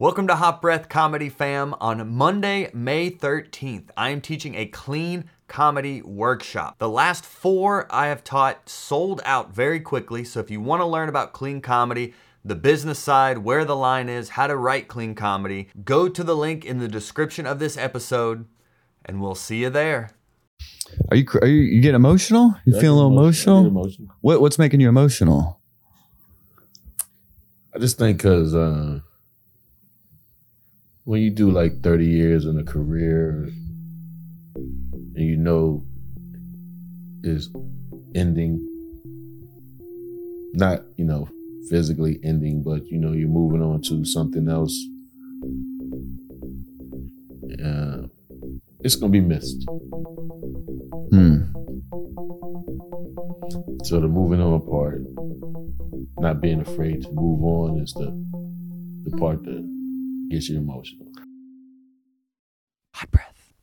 Welcome to Hot Breath Comedy Fam. On Monday, May 13th, I am teaching a clean comedy workshop. The last four I have taught sold out very quickly, so if you want to learn about clean comedy, the business side, where the line is, how to write clean comedy, go to the link in the description of this episode, and we'll see you there. Are you are you, you getting emotional? You Yeah, feeling a little emotional. Emotional? emotional. What what's making you emotional? I just think because uh, when you do like 30 years in a career and you know is ending, not, you know, physically ending, but, you know, you're moving on to something else, uh, it's going to be missed. Hmm. So the moving on part, not being afraid to move on is the the part that gets you emotional. Hot Breath.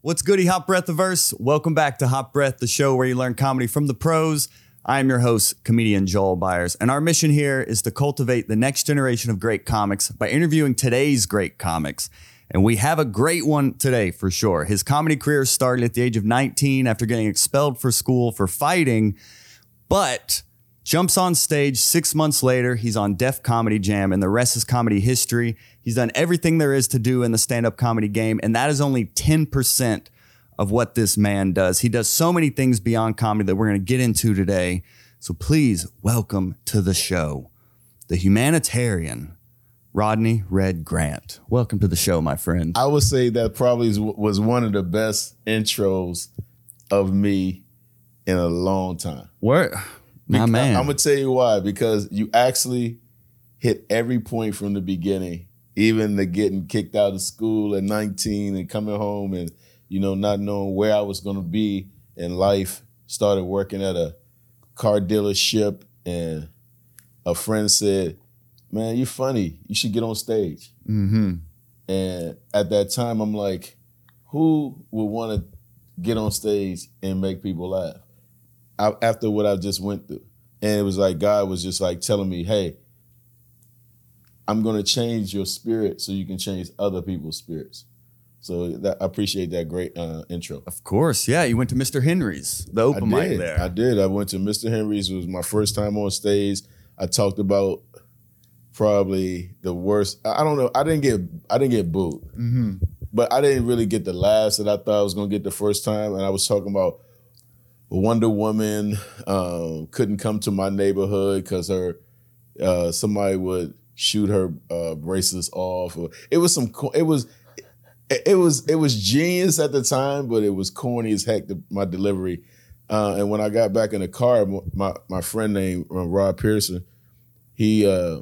What's goody, Hot Breath Averse? Welcome back to Hot Breath, the show where you learn comedy from the pros. I am your host, comedian Joel Byars, and our mission here is to cultivate the next generation of great comics by interviewing today's great comics. And we have a great one today for sure. His comedy career started at the age of 19 after getting expelled for school for fighting, but jumps on stage six months later. He's on Def Comedy Jam, and the rest is comedy history. He's done everything there is to do in the stand up comedy game, and that is only 10% of what this man does. He does so many things beyond comedy that we're going to get into today. So please welcome to the show the humanitarian Rodney Red Grant. Welcome to the show, my friend. I would say that probably was one of the best intros of me in a long time. Where, my Because- man. I'm gonna tell you why. Because you actually hit every point from the beginning, even the getting kicked out of school at 19 and coming home and you know not knowing where I was gonna be in life. Started working at a car dealership, and a friend said, "Man, you're funny. You should get on stage." mm-hmm. And at that time, I'm like, who would want to get on stage and make people laugh after what I just went through? And it was like God was just like telling me, hey, I'm going to change your spirit so you can change other people's spirits. So that, I appreciate that great uh, intro. Of course. Yeah. You went to Mr. Henry's, the open I mic there. I did. I went to Mr. Henry's. It was my first time on stage. I talked about probably the worst. I don't know. I didn't get. I didn't get booed, mm-hmm. but I didn't really get the laughs that I thought I was gonna get the first time. And I was talking about Wonder Woman um, couldn't come to my neighborhood because her uh, somebody would shoot her uh, bracelets off. Or, it was some. It was. It, it was it was genius at the time, but it was corny as heck. The, my delivery, uh, and when I got back in the car, my my friend named uh, Rod Pearson, he uh,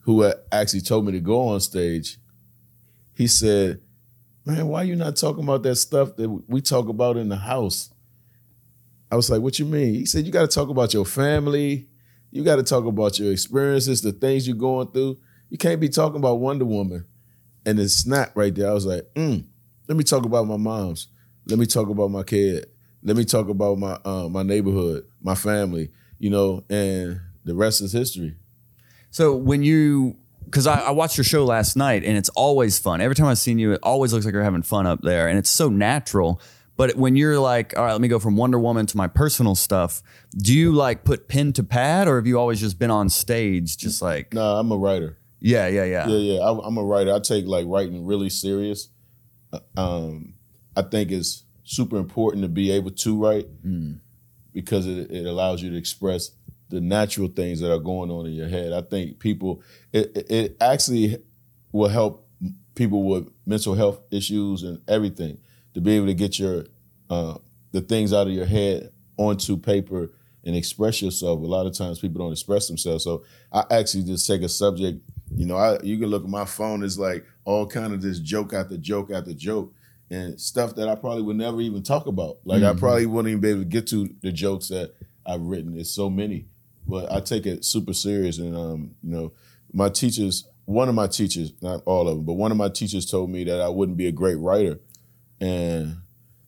who actually told me to go on stage, he said, "Man, why you not talking about that stuff that we talk about in the house?" I was like, "What you mean?" He said, "You got to talk about your family. You got to talk about your experiences, the things you're going through. You can't be talking about Wonder Woman." And it snapped right there. I was like, mm, "Let me talk about my mom's. Let me talk about my kid. Let me talk about my uh, my neighborhood, my family. You know, and the rest is history." So when you, because I, I watched your show last night and it's always fun. Every time I've seen you, it always looks like you're having fun up there and it's so natural. But when you're like, all right, let me go from Wonder Woman to my personal stuff, do you like put pen to pad or have you always just been on stage just like, No, I'm a writer. yeah, yeah, yeah. Yeah, yeah. I, I'm a writer. I take like writing really serious. Uh, Um, I think it's super important to be able to write Mm. because it, it allows you to express the natural things that are going on in your head. I think people, it- it actually will help people with mental health issues and everything to be able to get your uh, the things out of your head onto paper and express yourself. A lot of times people don't express themselves. So I actually just take a subject. You know, I you can look at my phone. It's like all kind of this joke after joke after joke, and stuff that I probably would never even talk about. Like I Mhm. probably wouldn't even be able to get to the jokes that I've written. It's so many, but I take it super serious. And um, you know, my teachers, one of my teachers, not all of them, but one of my teachers told me that I wouldn't be a great writer, and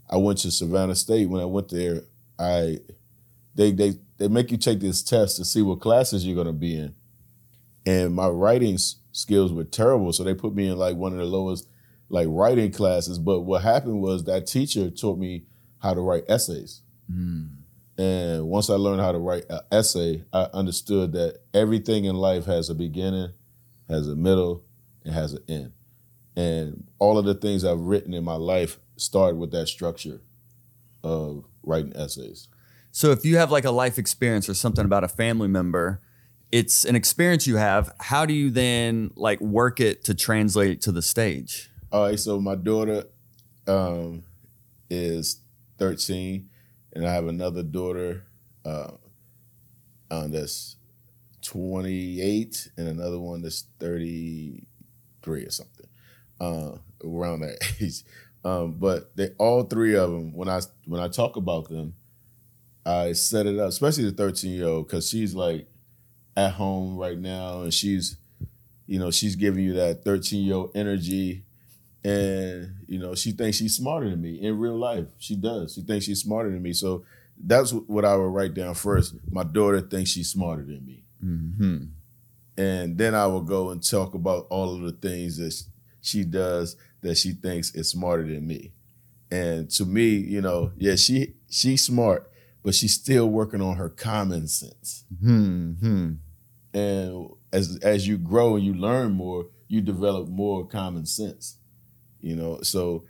I went to Savannah State. When I went there, I they they they make you take this test to see what classes you're going to be in, and my writing skills were terrible, so they put me in like one of the lowest like writing classes. But what happened was that teacher taught me how to write essays. Hmm. And once I learned how to write an essay, I understood that everything in life has a beginning, has a middle, and has an end. And all of the things I've written in my life started with that structure of writing essays. So if you have like a life experience or something about a family member, it's an experience you have. How do you then like work it to translate it to the stage? All right, so my daughter um, is 13, and I have another daughter uh, um, that's 28, and another one that's 33 or something, uh, around that age. Um, but they all three of them, when I when I talk about them, I set it up, especially the 13 year old, because she's like at home right now, and she's, you know, she's giving you that 13 year old energy. And you know she thinks she's smarter than me in real life. She does. She thinks she's smarter than me. So that's what i would write down first. My daughter thinks she's smarter than me. Mm-hmm. and then i will go and talk about all of the things that she does that she thinks is smarter than me. And to me you know yeah she she's smart but she's still working on her common sense. Hmm. and as as you grow and you learn more you develop more common sense you know? So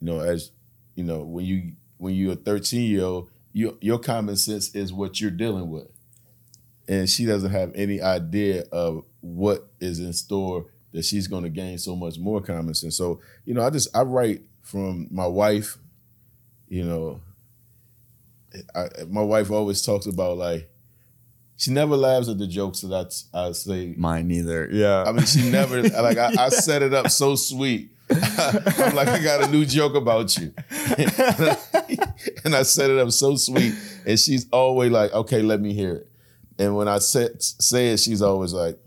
you know as you know when you when you're a 13 year old you, your common sense is what you're dealing with. And she doesn't have any idea of what is in store that she's going to gain so much more common sense so you know i just i write from my wife you know I, my wife always talks about like she never laughs at the jokes that I, I say Mine neither. Yeah. I mean, she never like I, I set it up so sweet. I'm like, I got a new joke about you, and I set it up so sweet, and she's always like, okay, let me hear it. And when I say, say it, she's always like,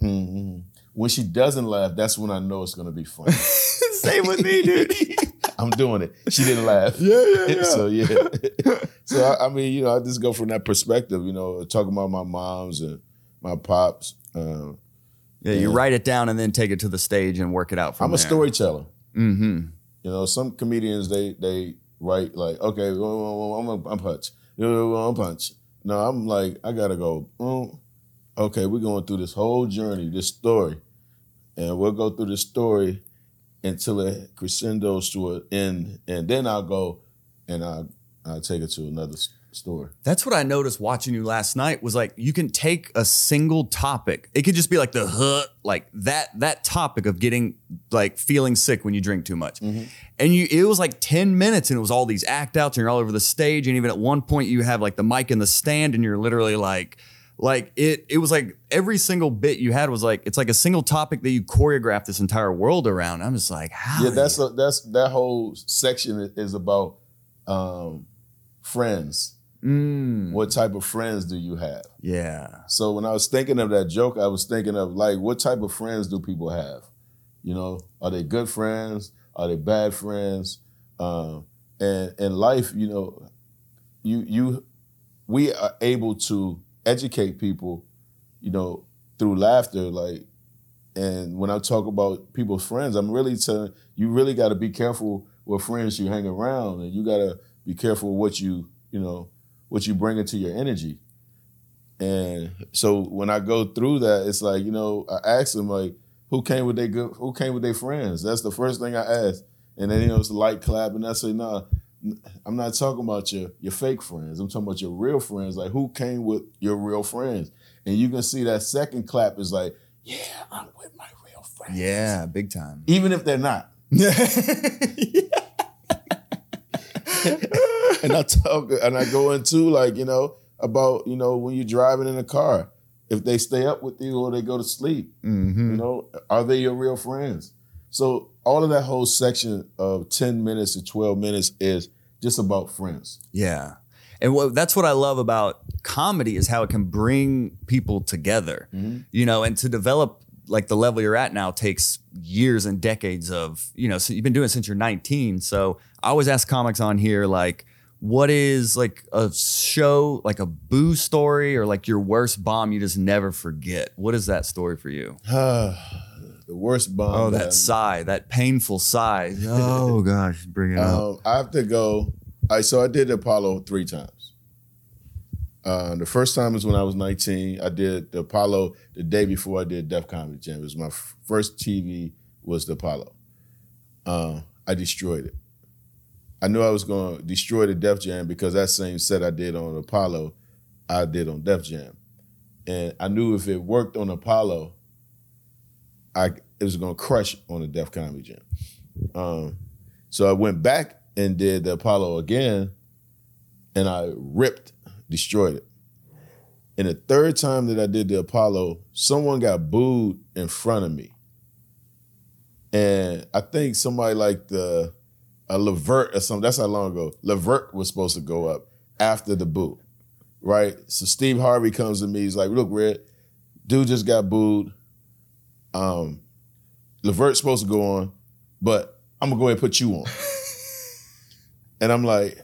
hmm when she doesn't laugh, that's when I know it's gonna be funny. Same with me, dude. I'm doing it. She didn't laugh. Yeah, yeah, yeah. so yeah. so I, I mean, you know, I just go from that perspective. You know, talking about my moms and my pops. Um, Yeah, you write it down and then take it to the stage and work it out from I'm a storyteller. Mm-hmm. You know, some comedians they they write like, okay, well, well, well, I'm a, I'm punch. You know, I'm punch. No, I'm like, I gotta go. mm, okay, we're going through this whole journey, this story, and we'll go through the story until it crescendos to an end, and then I'll go and I I take it to another story. That's what I noticed watching you last night was like you can take a single topic. It could just be like the huh, like that that topic of getting like feeling sick when you drink too much. Mm-hmm. And you it was like 10 minutes and it was all these act outs and you're all over the stage and even at one point you have like the mic in the stand and you're literally like like it it was like every single bit you had was like it's like a single topic that you choreographed this entire world around. I'm just like how Yeah, that's a, that's that whole section is about um, friends. Mm, What type of friends do you have? yeah. So when I was thinking of that joke, I was thinking of like, what type of friends do people have? You know, are they good friends? Are they bad friends? Um, and in life, you know, you you we are able to educate people, you know, through laughter. Like, and when I talk about people's friends, I'm really telling you really got to be careful with friends you hang around, and you got to be careful what you you know what you bring into your energy. And so when I go through that, it's like, you know, I ask them like, who came with their good who came with their friends? That's the first thing I ask. And then you know it's light clap and I say, nah, I'm not talking about your your fake friends. I'm talking about your real friends. Like who came with your real friends? And you can see that second clap is like, yeah, I'm with my real friends. Yeah, big time. Even if they're not. and I talk and I go into like, you know, about, you know, when you're driving in a car, if they stay up with you or they go to sleep, Mm-hmm. you know, are they your real friends? So all of that whole section of 10 minutes to 12 minutes is just about friends. Yeah. And what, that's what I love about comedy is how it can bring people together. Mm-hmm. You know, and to develop like the level you're at now takes years and decades of, you know, so you've been doing it since you're 19. So I always ask comics on here like what is like a show, like a boo story or like your worst bomb you just never forget? What is that story for you? worst bomb. Oh, that that sigh, that painful sigh. Oh gosh, bring it up. Um, I have to go. I so I did Apollo three times. Uh, the first time was when I was 19. I did the Apollo the day before I did Def Comedy Jam. It was my f- first TV was the Apollo. Uh, I destroyed it. I knew I was going to destroy the Def Jam because that same set I did on Apollo, I did on Def Jam, and I knew if it worked on Apollo, I it was to crush on the Def Comedy Jam. Um, so I went back and did the Apollo again, and I ripped, destroyed it. And the third time that I did the Apollo, someone got booed in front of me. And I think somebody like the a Levert or something, that's how long ago. Levert was supposed to go up after the boo. Right? So Steve Harvey comes to me, he's like, look, Red, dude just got booed. Um Levert's supposed to go on, but I'm gonna go ahead and put you on. and I'm like,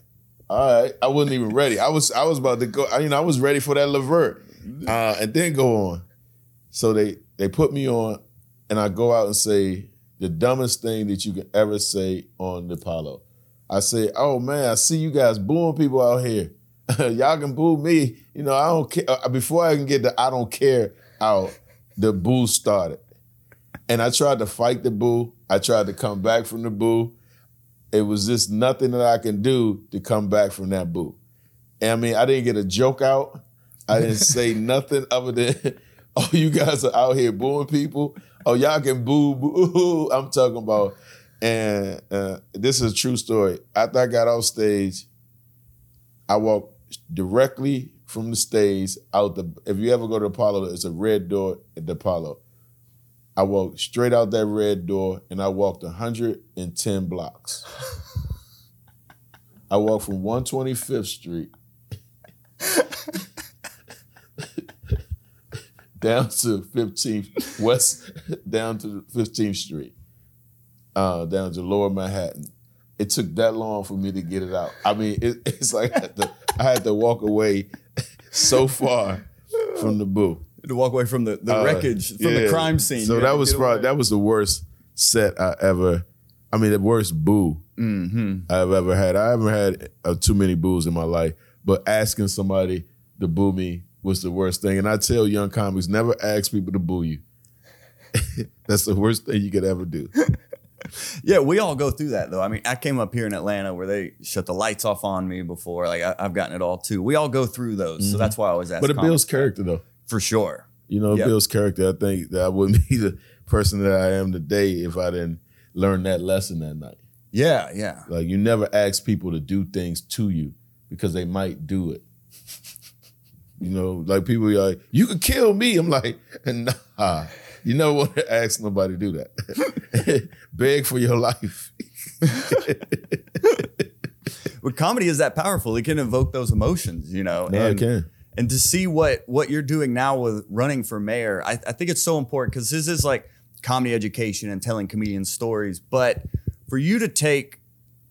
all right, I wasn't even ready. I was I was about to go, I, you know, I was ready for that Levert. Uh, and then go on. So they they put me on, and I go out and say the dumbest thing that you can ever say on the Apollo. I say, oh man, I see you guys booing people out here. Y'all can boo me. You know, I don't care. Uh, Before I can get the I don't care out, the boo started. And I tried to fight the boo. I tried to come back from the boo. It was just nothing that I can do to come back from that boo. And I mean, I didn't get a joke out. I didn't say nothing other than, oh, you guys are out here booing people. Oh, y'all can boo, boo. I'm talking about, and uh, this is a true story. After I got off stage, I walked directly from the stage out the. If you ever go to Apollo, it's a red door at the Apollo. I walked straight out that red door, and I walked 110 blocks. I walked from 125th Street down to 15th West, down to 15th Street, uh, down to Lower Manhattan. It took that long for me to get it out. I mean, it, it's like I had, to, I had to walk away so far from the boo. To walk away from the, the Uh, wreckage from the crime scene. So that was probably that was the worst set I ever. I mean, the worst boo Mm-hmm. I've ever had. I haven't had uh, too many boos in my life, but asking somebody to boo me was the worst thing. And I tell young comics, never ask people to boo you. That's the worst thing you could ever do. Yeah, we all go through that though. I mean, I came up here in Atlanta where they shut the lights off on me before. Like I, I've gotten it all too. We all go through those, so that's why I always ask. But it builds character, though. For sure. You know, Yep. builds character. I think that I wouldn't be the person that I am today if I didn't learn that lesson that night. Yeah, yeah. Like you never ask people to do things to you because they might do it. You know, like people are like, you could kill me. I'm like, nah. You never want to ask nobody to do that. Beg for your life. But comedy is that powerful. It can evoke those emotions, you know. No, it can. And to see what what you're doing now with running for mayor, I, I think it's so important because this is like comedy education and telling comedian stories. But for you to take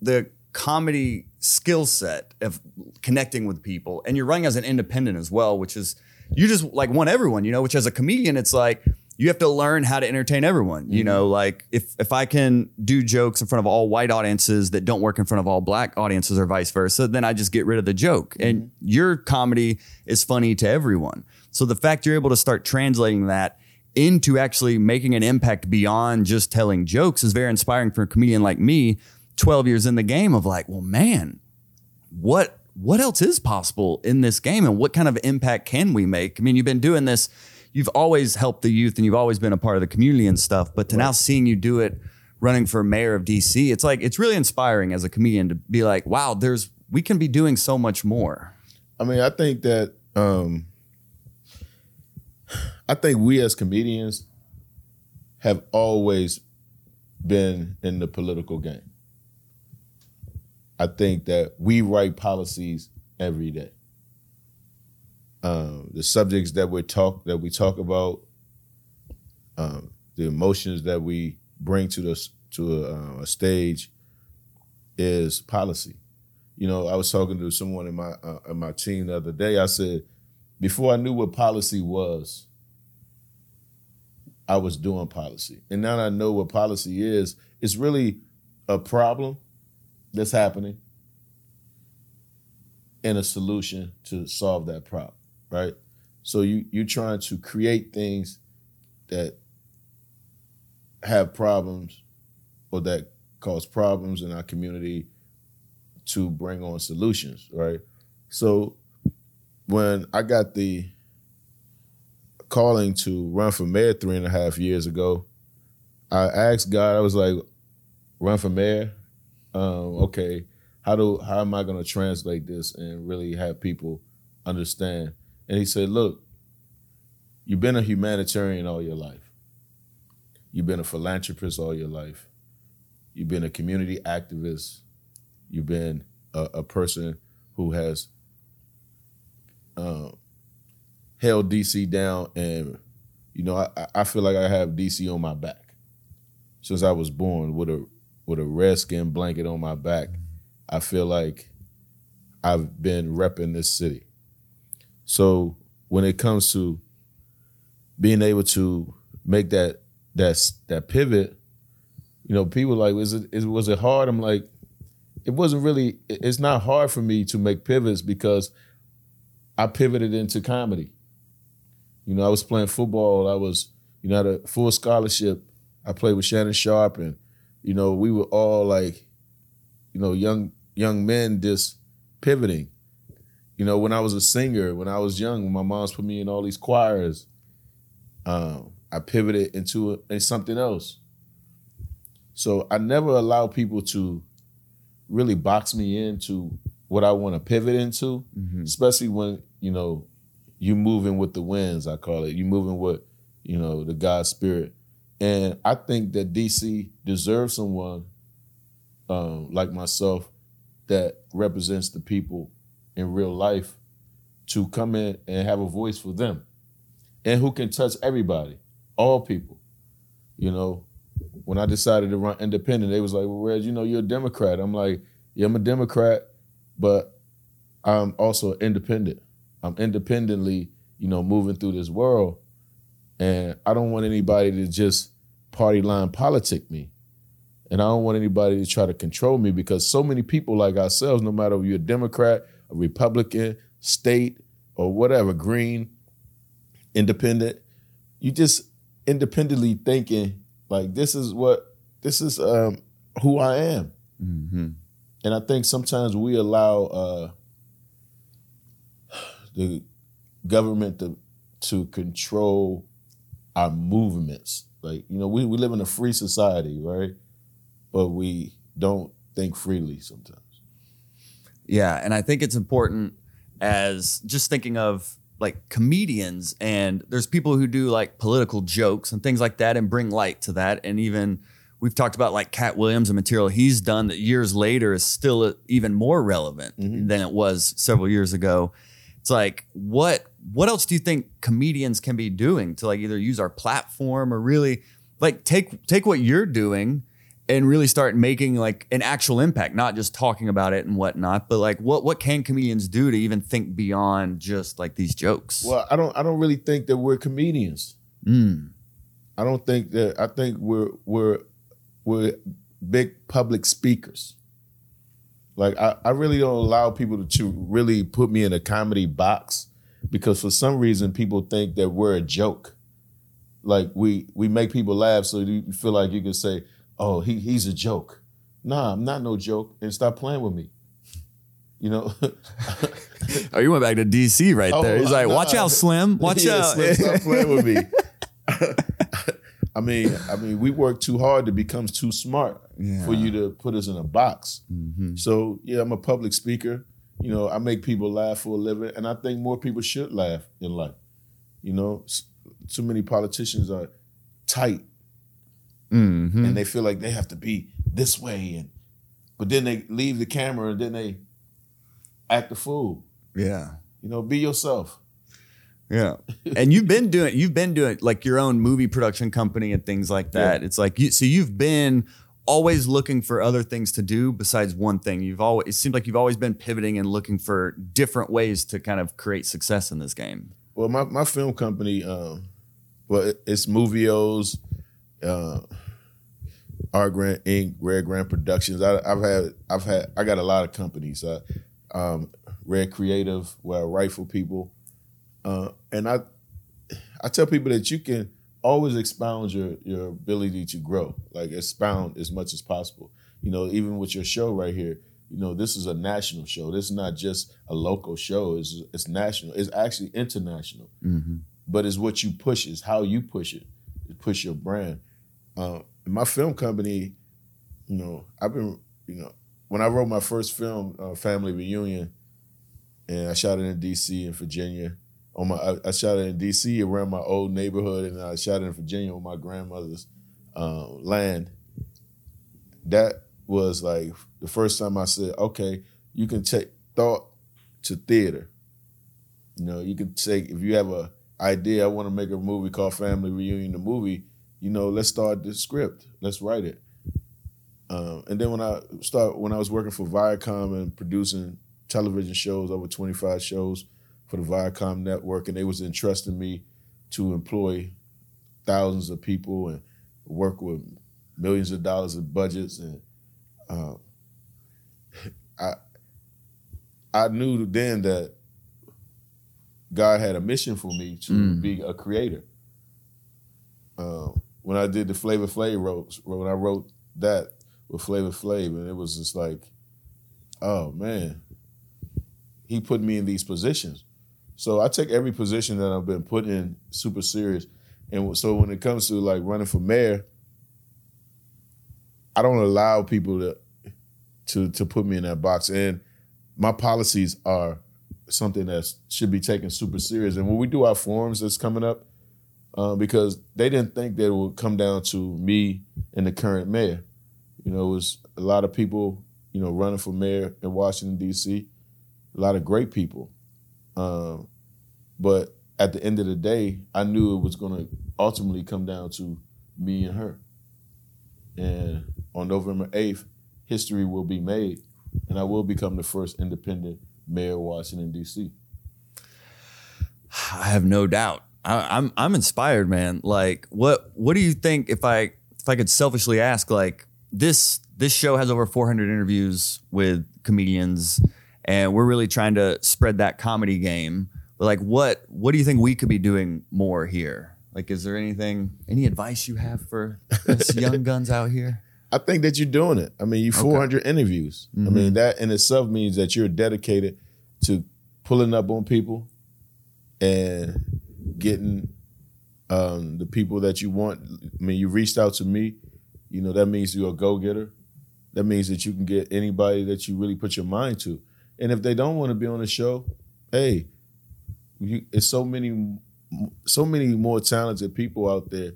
the comedy skill set of connecting with people, and you're running as an independent as well, which is you just like want everyone, you know. Which as a comedian, it's like you have to learn how to entertain everyone. You know, mm-hmm. like if if I can do jokes in front of all white audiences that don't work in front of all black audiences or vice versa, then I just get rid of the joke. And mm-hmm. your comedy is funny to everyone. So the fact you're able to start translating that into actually making an impact beyond just telling jokes is very inspiring for a comedian like me, 12 years in the game of like, well, man, what what else is possible in this game and what kind of impact can we make? I mean, you've been doing this, you've always helped the youth and you've always been a part of the community and stuff, but to now seeing you do it running for mayor of DC, it's like it's really inspiring as a comedian to be like, wow, there's we can be doing so much more. I mean, I think that um I think we as comedians have always been in the political game. I think that we write policies every day. Um, the subjects that we talk that we talk about, um, the emotions that we bring to the to a, uh, a stage, is policy. You know, I was talking to someone in my uh, in my team the other day. I said, before I knew what policy was, I was doing policy. And now that I know what policy is, it's really a problem that's happening and a solution to solve that problem, right? So you you're trying to create things that have problems or that cause problems in our community to bring on solutions, right? So when I got the calling to run for mayor three and a half years ago, I asked God, I was like, run for mayor? Um, okay, how do how am I gonna translate this and really have people understand? And he said, Look, you've been a humanitarian all your life. You've been a philanthropist all your life. You've been a community activist. You've been a, a person who has uh, held DC down, and you know, I, I feel like I have DC on my back since I was born with a with a red skin blanket on my back. I feel like I've been repping this city. So when it comes to being able to make that that that pivot, you know, people like, was it is, was it hard? I'm like, it wasn't really. It's not hard for me to make pivots because I pivoted into comedy. You know, I was playing football. I was, you know, had a full scholarship. I played with Shannon Sharpe, and you know, we were all like, you know, young young men just pivoting. You know, when I was a singer, when I was young, when my mom's put me in all these choirs, um, I pivoted into, a, into something else. So I never allow people to really box me into what I want to pivot into, Mm-hmm. especially when you know you're moving with the winds. I call it you moving with you know the God spirit, and I think that DC deserves someone um, like myself that represents the people in real life to come in and have a voice for them, and who can touch everybody, all people. You know, when I decided to run independent, they was like, "Well, Reg, you know, you're a Democrat." I'm like, "Yeah, I'm a Democrat, but I'm also independent. I'm independently, you know, moving through this world, and I don't want anybody to just party line politic me, and I don't want anybody to try to control me because so many people like ourselves, no matter if you're a Democrat, Republican, state, or whatever, green, independent, you just independently thinking like this is what this is um, who I am. Mm-hmm. And I think sometimes we allow uh, the government to to control our movements. Like, you know, we, we live in a free society, right? But we don't think freely sometimes. Yeah, and I think it's important as just thinking of like comedians and there's people who do like political jokes and things like that and bring light to that and even we've talked about like Katt Williams and material he's done that years later is still uh, even more relevant mm-hmm. than it was several years ago. It's like what what else do you think comedians can be doing to like either use our platform or really like take take what you're doing and really start making like an actual impact, not just talking about it and whatnot, but like what what can comedians do to even think beyond just like these jokes? Well, I don't I don't really think that we're comedians. Mm. I don't think that I think we're we're we're big public speakers. Like I, I really don't allow people to, to really put me in a comedy box because for some reason people think that we're a joke. Like we we make people laugh so you feel like you can say, "Oh, he he's a joke." Nah, I'm not no joke, and stop playing with me. You know, Oh, you went back to DC right there. Oh, He's like, nah. watch out, Slim. Watch Yeah, out. Slim, stop playing with me. I mean, I mean, we work too hard to become too smart for you to put us in a box. Mm-hmm. So yeah, I'm a public speaker. You know, I make people laugh for a living, and I think more people should laugh in life. You know, too many politicians are tight, Mhm. and they feel like they have to be this way, and but then they leave the camera and then they act a fool. Yeah. You know, be yourself. Yeah. and you've been doing you've been doing like your own movie production company and things like that. It's like you so you've been always looking for other things to do besides one thing. You've always it seems like you've always been pivoting and looking for different ways to kind of create success in this game. Well, my, my film company, um, well, it's Movios, uh, Art Grant Inc., Red Grant Productions. I, I've had, I've had, I got a lot of companies. Uh, um, Red Creative, where I write for people, uh, and I, I tell people that you can always expound your your ability to grow, like expound as much as possible. You know, even with your show right here, you know, this is a national show. This is not just a local show. It's it's national. It's actually international. But it's what you push. It's how you push it. Push your brand. Uh, my film company, you know, I've been, you know, when I wrote my first film, uh, Family Reunion, and I shot it in D.C. and Virginia. On my, I, I shot it in D.C. around my old neighborhood, and I shot it in Virginia on my grandmother's uh, land. That was like the first time I said, okay, you can take thought to theater. You know, you can take if you have a idea. I want to make a movie called Family Reunion. The movie, you know, let's start the script. Let's write it. Um, and then when I start when I was working for Viacom and producing television shows, over twenty five shows for the Viacom network, and they was entrusting me to employ thousands of people and work with millions of dollars in budgets and uh, I I knew then that God had a mission for me to be a creator. Um, when I did the Flavor Flav wrote when I wrote that with Flavor Flav, and it was just like, oh man, he put me in these positions. So I take every position that I've been put in super serious, and so when it comes to like running for mayor, I don't allow people to to to put me in that box. And my policies are something that should be taken super serious. And when we do our forums that's coming up, uh, because they didn't think that it would come down to me and the current mayor. You know, it was a lot of people, you know, running for mayor in Washington D.C. A lot of great people, um, but at the end of the day, I knew it was going to ultimately come down to me and her. And on November 8th, history will be made, and I will become the first independent mayor of Washington, D.C. I have no doubt. I, I'm I'm inspired, man. Like, what what do you think if I if I could selfishly ask, like this this show has over 400 interviews with comedians, and we're really trying to spread that comedy game. But like, what what do you think we could be doing more here? Like, is there anything any advice you have for us young guns out here? I think that you're doing it. I mean, you 400 interviews. I mean, mm-hmm. that in itself means that you're dedicated to pulling up on people and getting um, the people that you want. I mean, you reached out to me. You know, that means you're a go getter. That means that you can get anybody that you really put your mind to. And if they don't want to be on the show, hey, you, it's so many, so many more talented people out there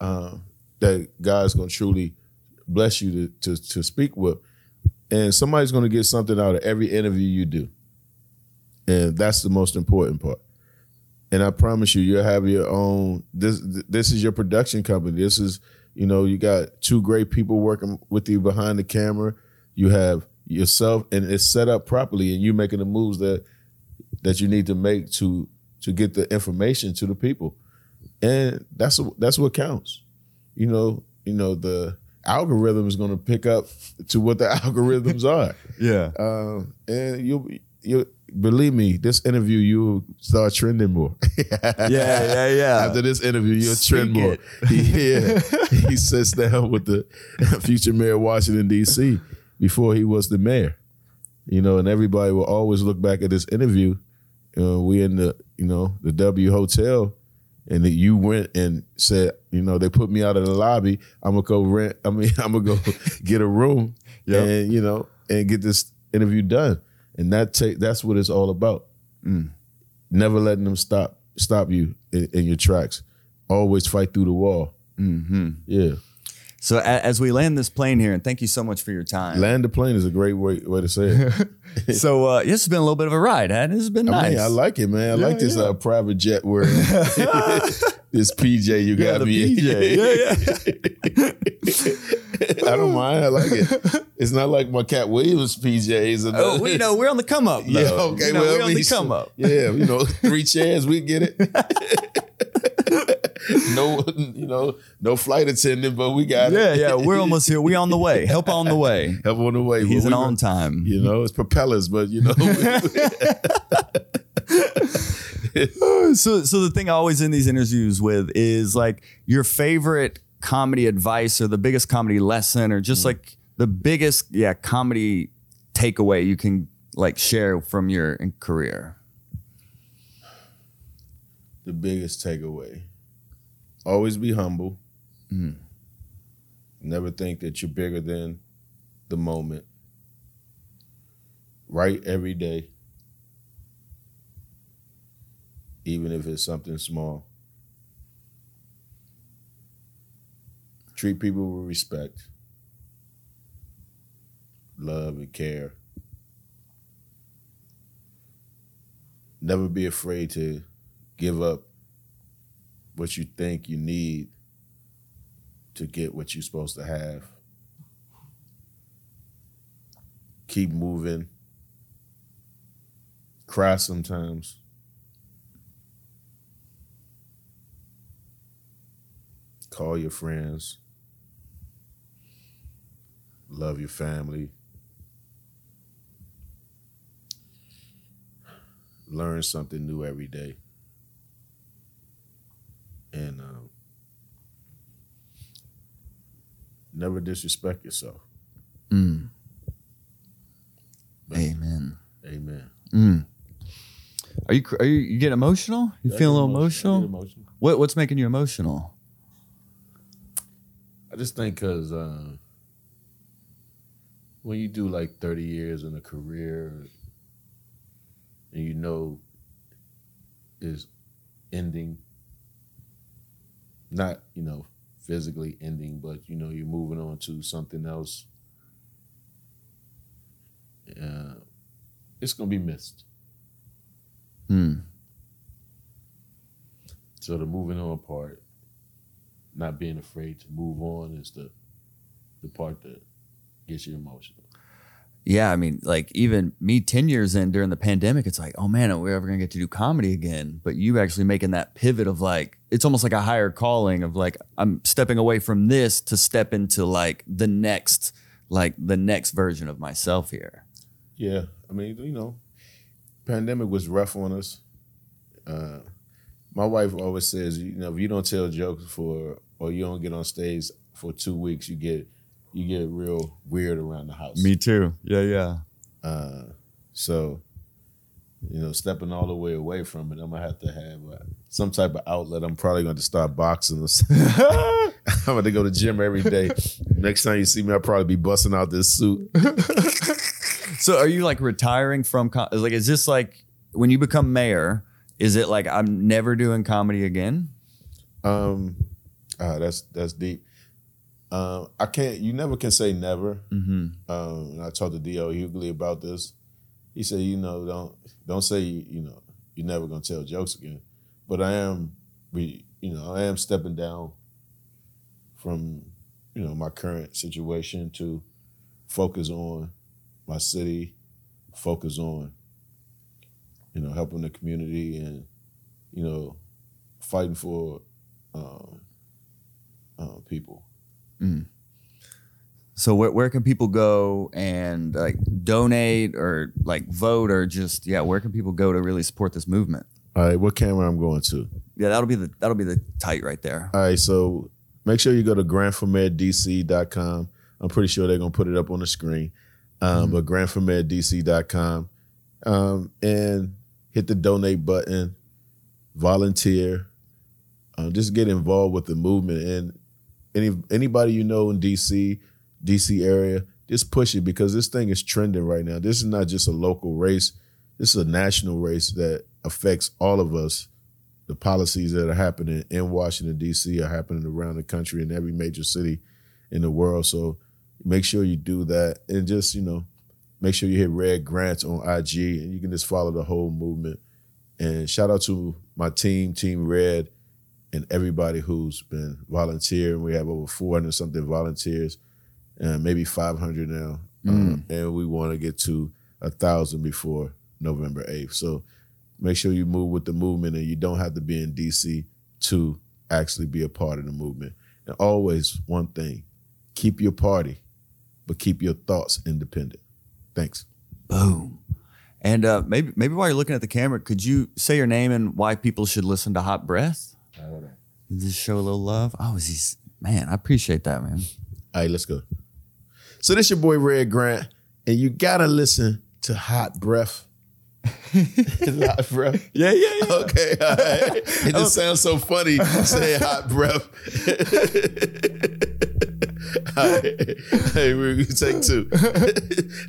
uh, that God's gonna truly bless you to, to to speak with, and somebody's gonna get something out of every interview you do, and that's the most important part. And I promise you, you'll have your own. This this is your production company. This is you know you got two great people working with you behind the camera. You have yourself, and it's set up properly, and you making the moves that that you need to make to to get the information to the people, and that's that's what counts. You know, you know the algorithm is going to pick up to what the algorithms are. Yeah. Um, and you'll you believe me, this interview you'll start trending more. Yeah, yeah, yeah. After this interview, you'll trend more. it. He, yeah, he sits down with the future mayor of Washington D.C. before he was the mayor. You know, and everybody will always look back at this interview. Uh, we in the you know the W Hotel, and that you went and said, you know, they put me out of the lobby. I'm gonna go rent. I mean, I'm gonna go get a room, Yep. and you know, and get this interview done. And that take that's what it's all about. Never letting them stop stop you in, in your tracks. Always fight through the wall. Mm-hmm. Yeah, So as we land this plane here, and thank you so much for your time. land the plane is a great way way to say it. so uh, this has been a little bit of a ride, huh? This has been I nice. mean, I like it, man. I Yeah, like this yeah. uh, private jet where this PJ you Yeah, got me. PJ. Yeah, I don't mind. I like it. It's not like my Katt Williams PJs. And Oh, well, you know, we're on the come up. Though. yeah, okay. You know, well, we're on the come up. Yeah, you know, three chairs, we get it. no, you know, no flight attendant, but we got Yeah, it. yeah. yeah, We're almost here. We on the way. Help on the way. help on the way. He's but an we on were- time. You know, it's propellers, but you know, so so the thing I always in these interviews with is like your favorite comedy advice or the biggest comedy lesson or just mm. like the biggest yeah comedy takeaway you can like share from your career. the biggest takeaway: always be humble. Mm. Never think that you're bigger than the moment. Write every day, even if it's something small. Treat people with respect, love, and care. Never be afraid to give up what you think you need to get what you're supposed to have. Keep moving. Cry sometimes. Call your friends. Love your family. Learn something new every day. And um, never disrespect yourself. Mm. Amen. Amen. Mm. Are you are you, you get emotional? You I feel a little emotional? I emotional. What what's making you emotional? I just think because uh, when you do like 30 years in a career and you know is ending, not, you know, physically ending, but, you know, you're moving on to something else, uh, it's going to be missed. Mm. So the moving on part, not being afraid to move on is the the part that gets you emotional. Yeah, I mean, like even me 10 years in during the pandemic, it's like, oh man, are we ever gonna get to do comedy again? But you actually making that pivot of like, it's almost like a higher calling of like, I'm stepping away from this to step into like the next, like the next version of myself here. Yeah, I mean, you know, pandemic was rough on us. Uh, my wife always says, you know, if you don't tell jokes for or you don't get on stage for two weeks, you get you get real weird around the house. Me too. Yeah, yeah. Uh, so, you know, stepping all the way away from it, I'm gonna have to have uh, some type of outlet. I'm probably going to start boxing. I'm going to go to gym every day. Next time you see me, I'll probably be busting out this suit. So are you like retiring from, com- like, is this like when you become mayor, is it like I'm never doing comedy again? Um, ah, that's that's deep. Um, I can't. You never can say never. Mm-hmm. Um, and I talked to D.L. Hughley about this. He said, you know, don't don't say you, know you're never gonna tell jokes again. But I am, we, you know, I am stepping down from, you know, my current situation to focus on my city, focus on, you know, helping the community and, you know, fighting for um, uh, people. So where, where can people go and like donate or like vote or just yeah where can people go to really support this movement? All right, what camera I'm going to? Yeah, that'll be the that'll be the tight right there. All right, so make sure you go to grandformaddc.com. I'm pretty sure they're gonna put it up on the screen. Um, But grandformaddc.com um, and hit the donate button, volunteer, um, just get involved with the movement. And any anybody you know in DC, DC area, just push it because this thing is trending right now. This is not just a local race. This is a national race that affects all of us the policies that are happening in Washington D.C. are happening around the country in every major city in the world. So make sure you do that, and just you know, make sure you hit Red Grants on IG, and you can just follow the whole movement. And shout out to my team, Team Red, and everybody who's been volunteering. We have over 400 something volunteers, and maybe 500 now, Um, and we want to get to a thousand before November 8th. So make sure you move with the movement and you don't have to be in DC to actually be a part of the movement. And always one thing keep your party, but keep your thoughts independent. Thanks. Boom. And uh, maybe maybe while you're looking at the camera, could you say your name and why people should listen to Hot Breath? I. Just show a little love. Oh, is he's man, I appreciate that, man. All right, let's go. So this your boy Red Grant, and you gotta listen to Hot Breath. hot breath. Yeah, yeah, yeah. Okay, all right. It just sounds so funny saying hot breath. all right. Hey, we're take two.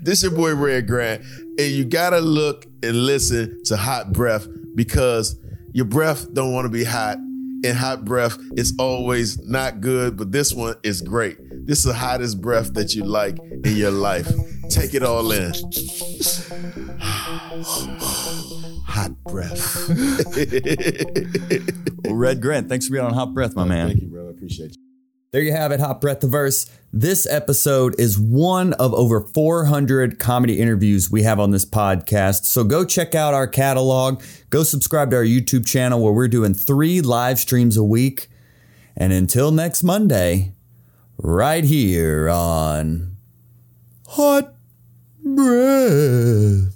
this your boy Red Grant, and you gotta look and listen to Hot Breath because your breath don't want to be hot, and hot breath is always not good. But this one is great. This is the hottest breath that you like in your life. Take it all in. Hot breath. Well, Red Grant, thanks for being on Hot Breath, my man. Thank you, bro. I appreciate you. There you have it, Hot Breath the Verse. This episode is one of over 400 comedy interviews we have on this podcast. So go check out our catalog. Go subscribe to our YouTube channel where we're doing three live streams a week. And until next Monday, right here on Hot Breath.